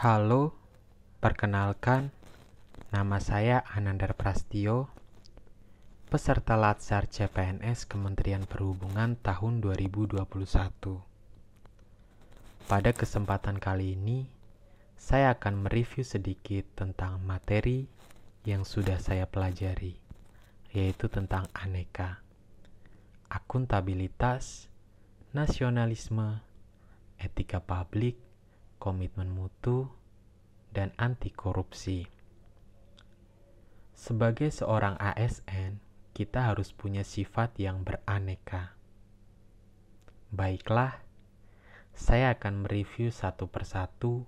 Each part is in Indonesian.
Halo, perkenalkan, nama saya Anandar Prastio, peserta Latsar CPNS Kementerian Perhubungan tahun 2021. Pada kesempatan kali ini, saya akan mereview sedikit tentang materi yang sudah saya pelajari, yaitu tentang aneka, akuntabilitas, nasionalisme, etika publik, komitmen mutu, dan anti korupsi. Sebagai seorang ASN, kita harus punya sifat yang beraneka. Baiklah, saya akan mereview satu persatu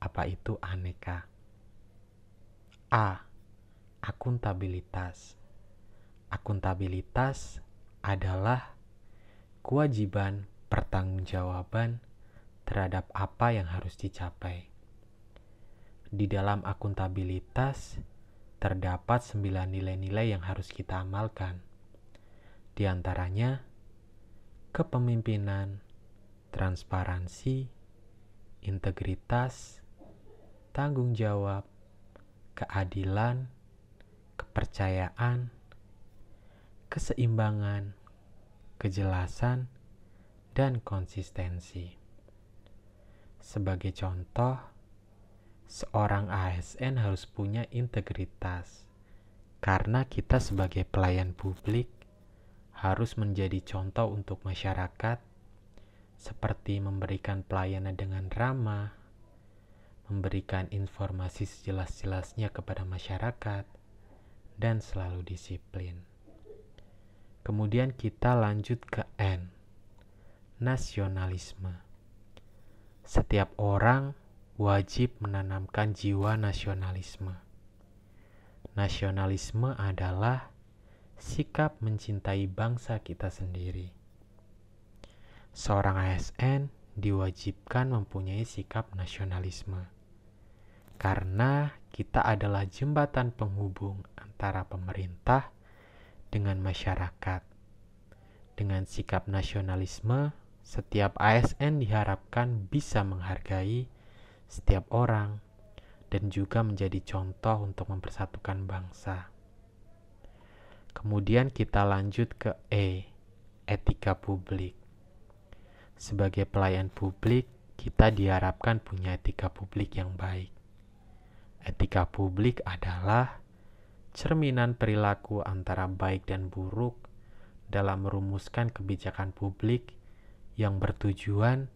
apa itu aneka. A. Akuntabilitas. Akuntabilitas adalah kewajiban pertanggungjawaban terhadap apa yang harus dicapai. Di dalam akuntabilitas, terdapat sembilan nilai-nilai yang harus kita amalkan. Di antaranya, kepemimpinan, transparansi, integritas, tanggung jawab, keadilan, kepercayaan, keseimbangan, kejelasan, dan konsistensi. Sebagai contoh, seorang ASN harus punya integritas, karena kita sebagai pelayan publik harus menjadi contoh untuk masyarakat, seperti memberikan pelayanan dengan ramah, memberikan informasi sejelas-jelasnya kepada masyarakat, dan selalu disiplin. Kemudian kita lanjut ke N, nasionalisme setiap orang wajib menanamkan jiwa nasionalisme. Nasionalisme adalah sikap mencintai bangsa kita sendiri. Seorang ASN diwajibkan mempunyai sikap nasionalisme, karena kita adalah jembatan penghubung antara pemerintah dengan masyarakat. Dengan sikap nasionalisme, setiap ASN diharapkan bisa menghargai setiap orang dan juga menjadi contoh untuk mempersatukan bangsa. Kemudian kita lanjut ke E, etika publik. Sebagai pelayan publik, kita diharapkan punya etika publik yang baik. Etika publik adalah cerminan perilaku antara baik dan buruk dalam merumuskan kebijakan publik yang bertujuan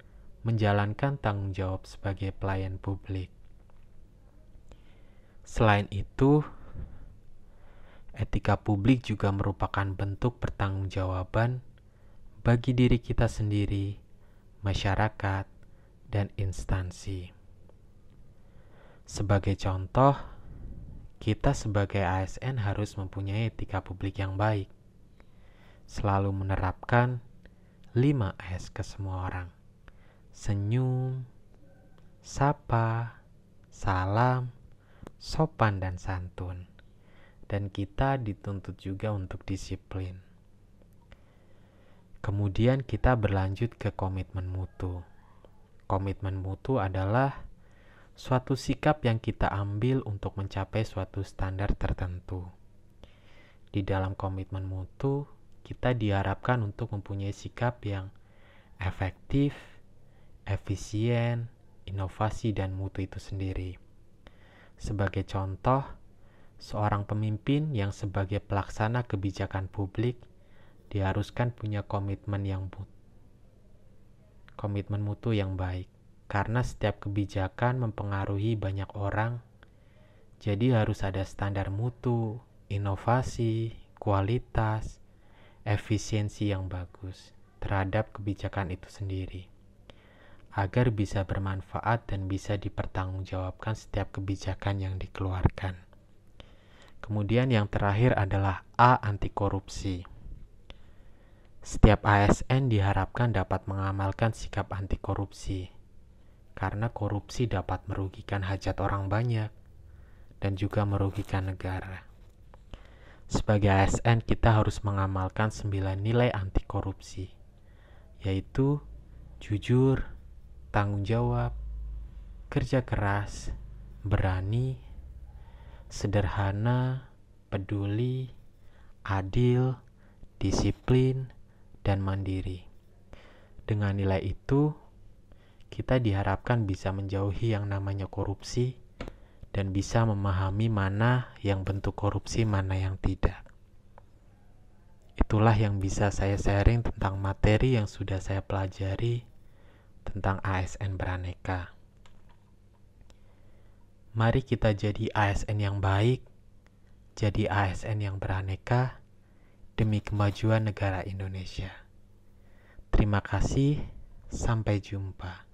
menjalankan tanggung jawab sebagai pelayan publik. Selain itu, etika publik juga merupakan bentuk pertanggungjawaban bagi diri kita sendiri, masyarakat, dan instansi. Sebagai contoh, kita sebagai ASN harus mempunyai etika publik yang baik, selalu menerapkan 5S ke semua orang. Senyum, sapa, salam, sopan dan santun. Dan kita dituntut juga untuk disiplin. Kemudian kita berlanjut ke komitmen mutu. Komitmen mutu adalah suatu sikap yang kita ambil untuk mencapai suatu standar tertentu. Di dalam komitmen mutu, kita diharapkan untuk mempunyai sikap yang efektif, efisien, inovasi, dan mutu itu sendiri. Sebagai contoh, seorang pemimpin yang sebagai pelaksana kebijakan publik diharuskan punya komitmen yang komitmen mutu yang baik karena setiap kebijakan mempengaruhi banyak orang jadi harus ada standar mutu, inovasi, kualitas, efisiensi yang bagus terhadap kebijakan itu sendiri, agar bisa bermanfaat dan bisa dipertanggungjawabkan setiap kebijakan yang dikeluarkan. Kemudian yang terakhir adalah A. Anti korupsi. Setiap ASN diharapkan dapat mengamalkan sikap anti korupsi, karena korupsi dapat merugikan hajat orang banyak dan juga merugikan negara. Sebagai ASN, kita harus mengamalkan 9 nilai anti korupsi, yaitu jujur, tanggung jawab, kerja keras, berani, sederhana, peduli, adil, disiplin, dan mandiri. Dengan nilai itu, kita diharapkan bisa menjauhi yang namanya korupsi dan bisa memahami mana yang bentuk korupsi, mana yang tidak. Itulah yang bisa saya sharing tentang materi yang sudah saya pelajari tentang ASN beraneka. Mari kita jadi ASN yang baik, jadi ASN yang beraneka demi kemajuan negara Indonesia. Terima kasih, sampai jumpa.